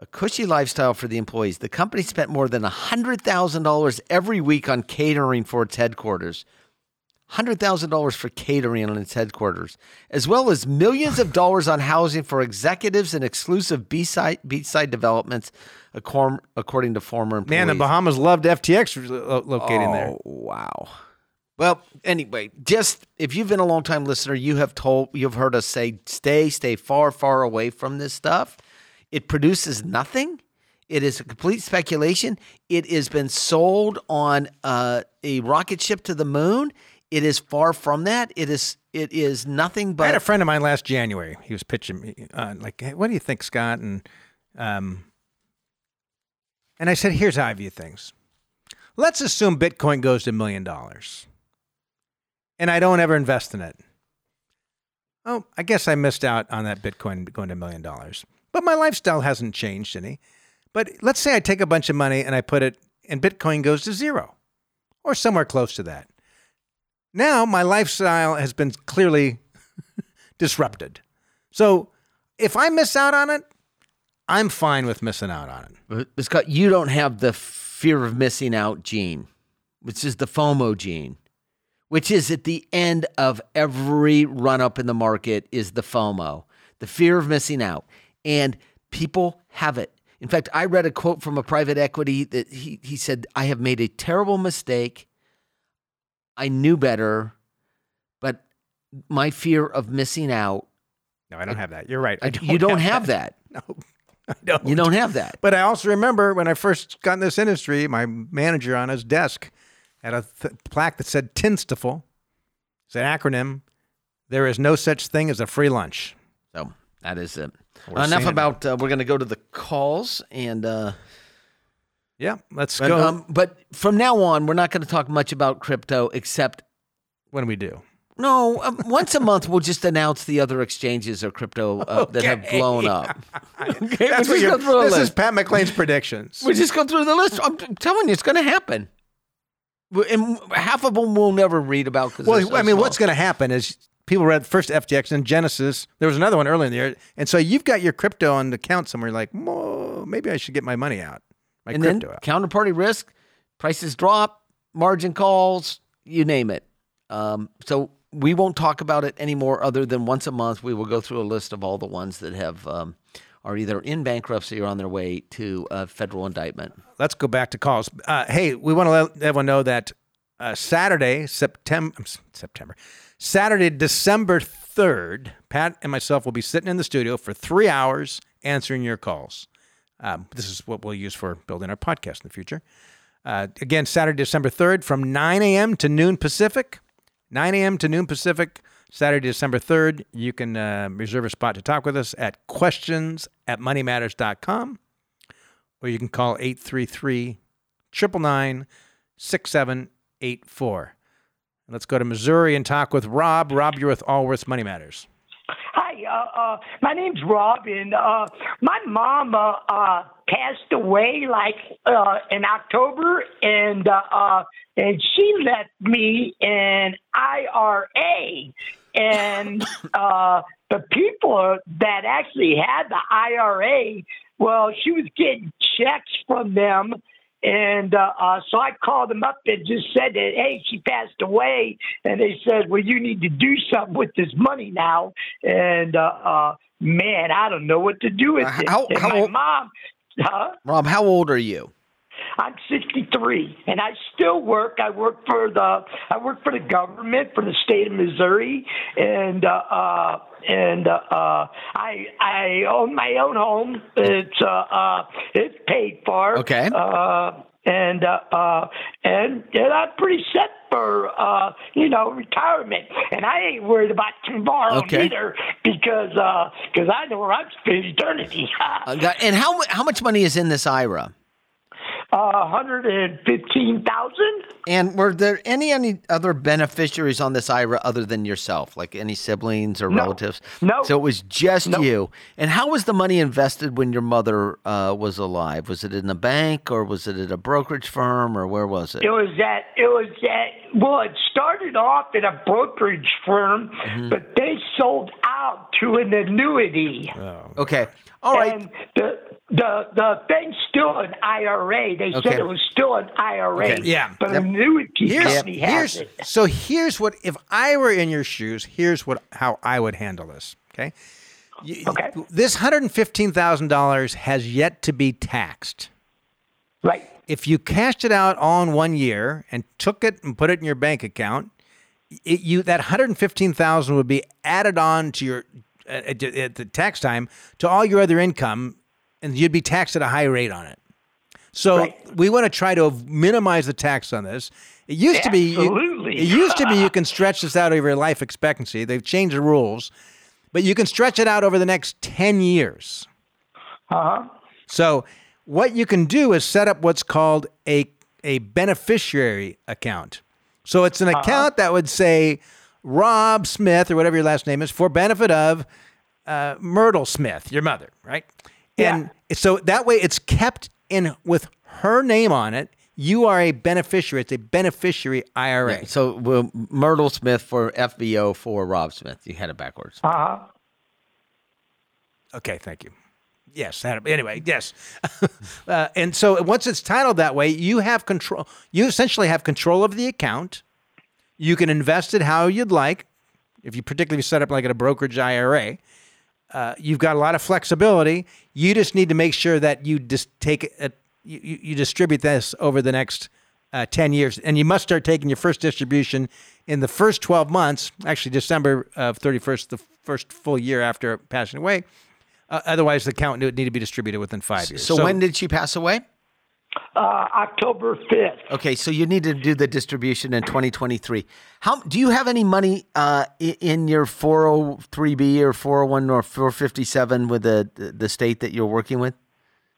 A cushy lifestyle for the employees. The company spent more than $100,000 every week on catering for its headquarters. $100,000 for catering on its headquarters, as well as millions of dollars on housing for executives and exclusive beachside, beachside developments, according, to former employees. Man, the Bahamas loved FTX lo- uh, locating there. Oh, wow. Well, anyway, just if you've been a long time listener, you have told you've heard us say stay, stay far, far away from this stuff. It produces nothing. It is a complete speculation. It has been sold on uh, a rocket ship to the moon. It is far from that. It is it is nothing but. I had a friend of mine last January. He was pitching me, uh, like, hey, "What do you think, Scott?" And um, and I said, "Here's how I view things. Let's assume Bitcoin goes to a million dollars, and I don't ever invest in it. Oh, I guess I missed out on that Bitcoin going to a million dollars, but my lifestyle hasn't changed any. But let's say I take a bunch of money and I put it, and Bitcoin goes to zero, or somewhere close to that." Now my lifestyle has been clearly (laughs) disrupted. So if I miss out on it, I'm fine with missing out on it. But Scott, you don't have the fear of missing out gene, which is the FOMO gene, which is at the end of every run up in the market is the FOMO, the fear of missing out. And people have it. In fact, I read a quote from a private equity that he, he said, I have made a terrible mistake. I knew better, but my fear of missing out. No, I don't have that. You're right. I don't you don't have that. (laughs) No, I don't. You don't have that. But I also remember when I first got in this industry, my manager on his desk had a th- plaque that said TINSTFL. It's an acronym. There is no such thing as a free lunch. So that is it. We're Enough about. Uh, we're going to go to the calls and. Uh, Yeah, let's but, go. um, but from now on, we're not going to talk much about crypto, except when we do? no. Um, once a month, we'll just announce the other exchanges or crypto uh, that have blown up. (laughs) (laughs) okay, That's we'll what just you're, go through this is. Pat McClain's predictions. We just go through the list. I'm telling you, it's going to happen. And half of them we'll never read about. Well, I mean, what's going to happen is people read first FTX and Genesis. There was another one earlier in the year, and so you've got your crypto on the account somewhere. Like, "Whoa, maybe I should get my money out, my and then crypto out. counterparty risk, prices drop, margin calls, you name it. Um, so we won't talk about it anymore. Other than once a month, we will go through a list of all the ones that have um, are either in bankruptcy or on their way to a federal indictment. Let's go back to calls. Uh, hey, we want to let everyone know that uh, Saturday, September, September, Saturday, December third, Pat and myself will be sitting in the studio for three hours answering your calls. Um, this is what we'll use for building our podcast in the future. Uh, again, Saturday, December 3rd from 9 a.m. to noon Pacific. 9 a.m. to noon Pacific, Saturday, December 3rd. You can uh, reserve a spot to talk with us at questions at moneymatters.com or you can call 833 999 6784. Let's go to Missouri and talk with Rob. Rob, you're with Allworth Money Matters. Hi, uh, uh, my name's Rob, and uh, my mom uh, passed away like uh, in October, and uh, uh, and she left me an IRA, and uh, the people that actually had the IRA, well, she was getting checks from them. And uh, uh, so I called them up and just said that, hey, she passed away. And they said, well, you need to do something with this money now. And uh, uh, man, I don't know what to do with Uh, it. how- and how my old- mom, huh? Rob, how old are you? I'm 63, and I still work. I work for the I work for the government for the state of Missouri, and uh, uh, and uh, uh, I I own my own home. It's uh, uh, it's paid for. Okay. Uh, and uh, uh, and and I'm pretty set for uh, you know retirement, and I ain't worried about tomorrow Okay. either because because I know where I'm spending eternity. (laughs) Uh, and how how much money is in this IRA? Uh, hundred and fifteen thousand. And were there any any other beneficiaries on this IRA other than yourself, like any siblings or No. relatives? No. So it was just No. you. And how was the money invested when your mother uh, was alive? Was it in a bank or was it at a brokerage firm or where was it? It was at it was at well, it started off at a brokerage firm, Mm-hmm. but they sold out to an annuity. Okay. All right. And the the the thing's still an IRA. They Okay. said it was still an IRA. Okay. Yeah. But Yep. an annuity Here's, company has here's it. so here's what if I were in your shoes, here's what how I would handle this. Okay. You- Okay. This hundred and fifteen thousand dollars has yet to be taxed. Right. If you cashed it out all in one year and took it and put it in your bank account, it, you that hundred and fifteen thousand would be added on to your at, at- at the tax time to all your other income, and you'd be taxed at a high rate on it. So Right. we want to try to minimize the tax on this. It used to be you- Absolutely. it used to be you can stretch this out over your life expectancy. They've changed the rules, but you can stretch it out over the next ten years. Uh huh. So what you can do is set up what's called a a beneficiary account. So it's an account that would say Rob Smith or whatever your last name is for benefit of uh, Myrtle Smith, your mother, right? And so that way it's kept in with her name on it. You are a beneficiary. It's a beneficiary IRA. So well, Myrtle Smith for FBO for Rob Smith. You had it backwards. Uh huh. Okay, thank you. Yes. that- Anyway, yes. (laughs) uh, and so once it's titled that way, you have control. You essentially have control of the account. You can invest it how you'd like. If you particularly set up like at a brokerage IRA, uh, you've got a lot of flexibility. You just need to make sure that you just take it, you, you you distribute this over the next uh, 10 years. And you must start taking your first distribution in the first 12 months, actually, December of 31st, the first full year after passing away. Uh, otherwise, the account would need to be distributed within five years. So, when did she pass away? Uh, October 5th. Okay, so you need to do the distribution in 2023. How do you have any money uh, in your 403b or 401 or 457 with the the state that you're working with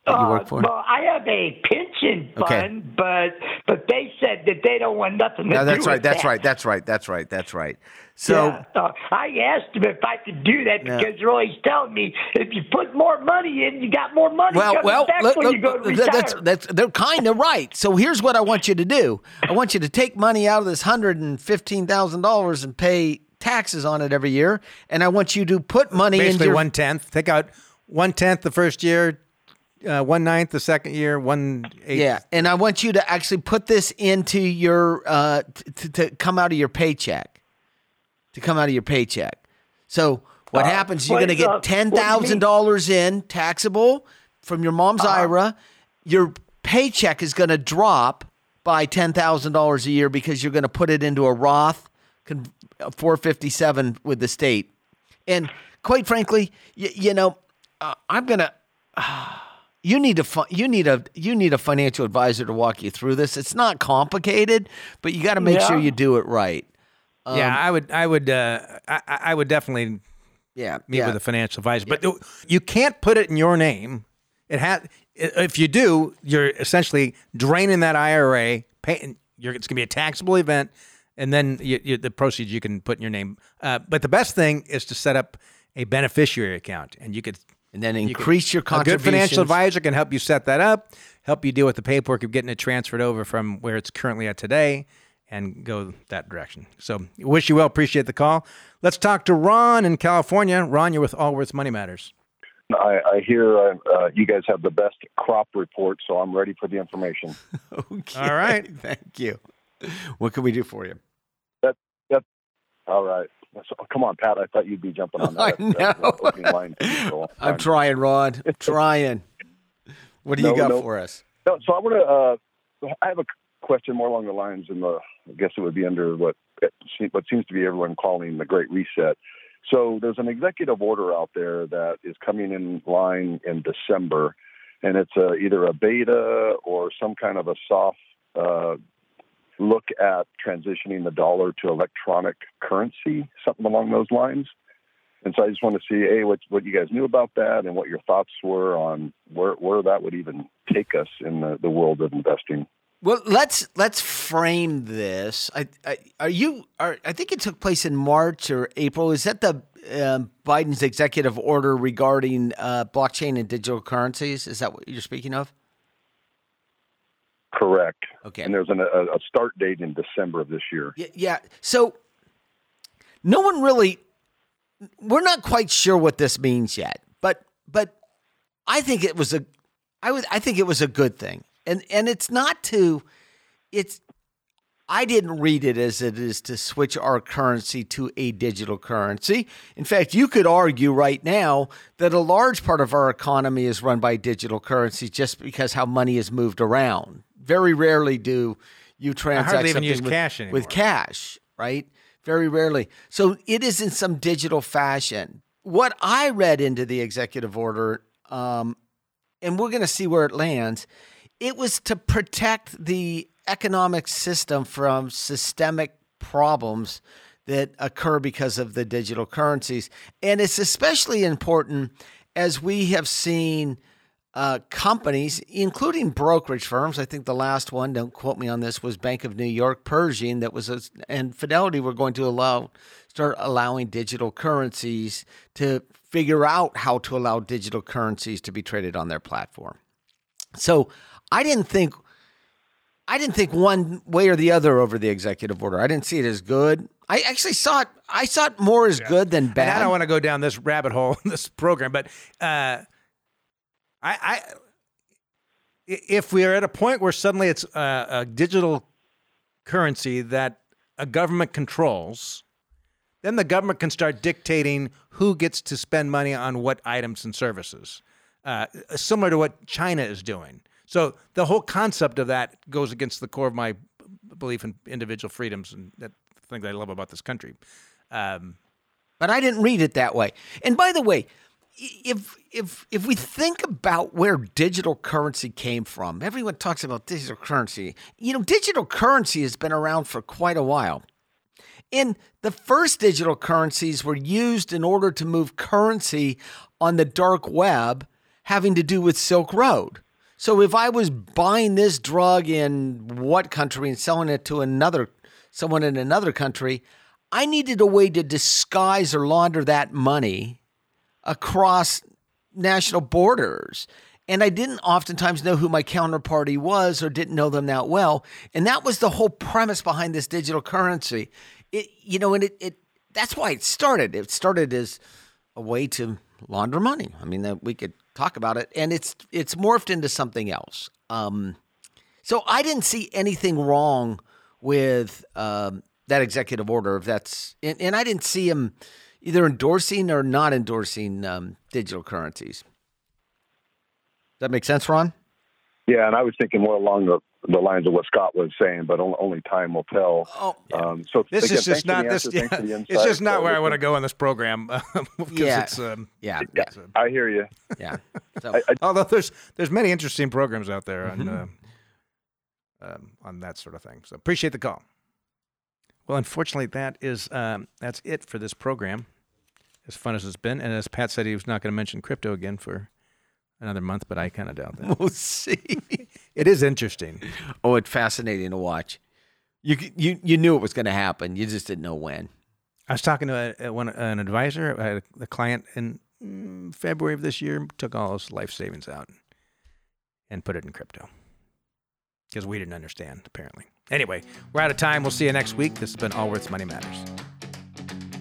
that you work for? Uh, Well, I have a pension Okay. fund, but but they said that they don't want nothing to no, do that's with right. That's that. right. That's right. That's right. That's right. So Yeah, uh, I asked them if I could do that Yeah. because they're always telling me if you put more money in, you got more money well, coming well, back look, when you go to retire. that's that's they're kind of right. So here's what I want you to do. I want you to take money out of this hundred and fifteen thousand dollars and pay taxes on it every year, and I want you to put money into basically your one tenth. Take out one tenth the first year, uh, one ninth the second year, one eighth. Yeah, and I want you to actually put this into your uh, t- t- to come out of your paycheck, to come out of your paycheck. So what Uh, happens? You're going to get uh, what do you ten thousand dollars in taxable from your mom's Uh-huh. IRA. Your paycheck is going to drop by ten thousand dollars a year because you're going to put it into a Roth 457 with the state. And quite frankly, you, you know, uh, I'm gonna (sighs) you need a you need a you need a financial advisor to walk you through this. It's not complicated, but you got to make sure you do it right. yeah. Um, I would, I would, uh, I, I I would definitely Yeah, meet yeah. with a financial advisor. But you can't put it in your name. It has. If you do, you're essentially draining that IRA. Pay, you're, it's going to be a taxable event, and then you, you, the proceeds you can put in your name. Uh, but the best thing is to set up a beneficiary account, and you could and then you could- increase your A contributions. good financial advisor can help you set that up, help you deal with the paperwork of getting it transferred over from where it's currently at today, and go that direction. So, wish you well. Appreciate the call. Let's talk to Ron in California. Ron, you're with Allworth Money Matters. I, I hear uh, uh, you guys have the best crop report, so I'm ready for the information. (laughs) Okay, All right. (laughs) thank you. What can we do for you? All right. So, come on, Pat. I thought you'd be jumping on (laughs) that. that, know. opening line. So I'm (laughs) trying, Ron. I'm (laughs) trying. What do you got no. for us? No, so I want to. Uh, I have a question more along the lines, in the. I guess it would be under what what seems to be everyone calling the Great Reset. So there's an executive order out there that is coming in line in December, and it's a, either a beta or some kind of a soft uh, look at transitioning the dollar to electronic currency, something along those lines. And so I just want to see, hey, what what you guys knew about that, and what your thoughts were on where where that would even take us in the, the world of investing. Well, let's let's frame this. I, I are you are I think it took place in March or April. Is that the um, Biden's executive order regarding uh, blockchain and digital currencies? Is that what you're speaking of? Correct. Okay. And there's an, a, a start date in December of this year. Yeah, yeah. So no one really we're not quite sure what this means yet. But but I think it was a I would I think it was a good thing. And and it's not to it's I didn't read it as it is to switch our currency to a digital currency. In fact, you could argue right now that a large part of our economy is run by digital currency just because how money is moved around. Very rarely do you transact even something with, cash with cash, right? Very rarely. So it is in some digital fashion. What I read into the executive order, um, and we're going to see where it lands, it was to protect the economic system from systemic problems that occur because of the digital currencies. And it's especially important as we have seen uh, companies, including brokerage firms. I think the last one, don't quote me on this, was Bank of New York, Pershing, that was, a, and Fidelity were going to allow, start allowing digital currencies to figure out how to allow digital currencies to be traded on their platform. So I didn't think I didn't think one way or the other over the executive order. I didn't see it as good. I actually saw it. I saw it more as good than And bad. I don't want to go down this rabbit hole (laughs) in this program, but uh, I, I, if we are at a point where suddenly it's a, a digital currency that a government controls, then the government can start dictating who gets to spend money on what items and services, uh, similar to what China is doing. So the whole concept of that goes against the core of my belief in individual freedoms and that thing that I love about this country. Um, but I didn't read it that way. And by the way, if if if we think about where digital currency came from, everyone talks about digital currency. You know, digital currency has been around for quite a while. And the first digital currencies were used in order to move currency on the dark web having to do with Silk Road. So if I was buying this drug in what country and selling it to another someone in another country, I needed a way to disguise or launder that money across national borders. And I didn't oftentimes know who my counterparty was or didn't know them that well. And that was the whole premise behind this digital currency. It, you know, and it, it that's why it started. It started as a way to launder money. I mean, we could talk about it, and it's it's morphed into something else. Um, so I didn't see anything wrong with um, that executive order. If that's and, and, I didn't see him either endorsing or not endorsing um, digital currencies. Does that make sense, Ron? Yeah, and I was thinking more along the the lines of what Scott was saying, but only time will tell. Oh, yeah. um, so this again, is just not this. Yeah, (laughs) it's just not where I want to go in this program. (laughs) yeah. It's, um, yeah, yeah. Um, I hear you. Yeah. (laughs) So, I, I, although there's there's many interesting programs out there on mm-hmm. uh, um, on that sort of thing. So appreciate the call. Well, unfortunately, that is um, that's it for this program. As fun as it's been, and as Pat said, he was not going to mention crypto again for another month, but I kind of doubt that. We'll see. (laughs) it is interesting. Oh, it's fascinating to watch. You you you knew it was going to happen. You just didn't know when. I was talking to a, a, one, an advisor, a, a client in mm, February of this year, took all his life savings out and put it in crypto because we didn't understand apparently. Anyway, we're out of time. We'll see you next week. This has been All Allworth's Money Matters.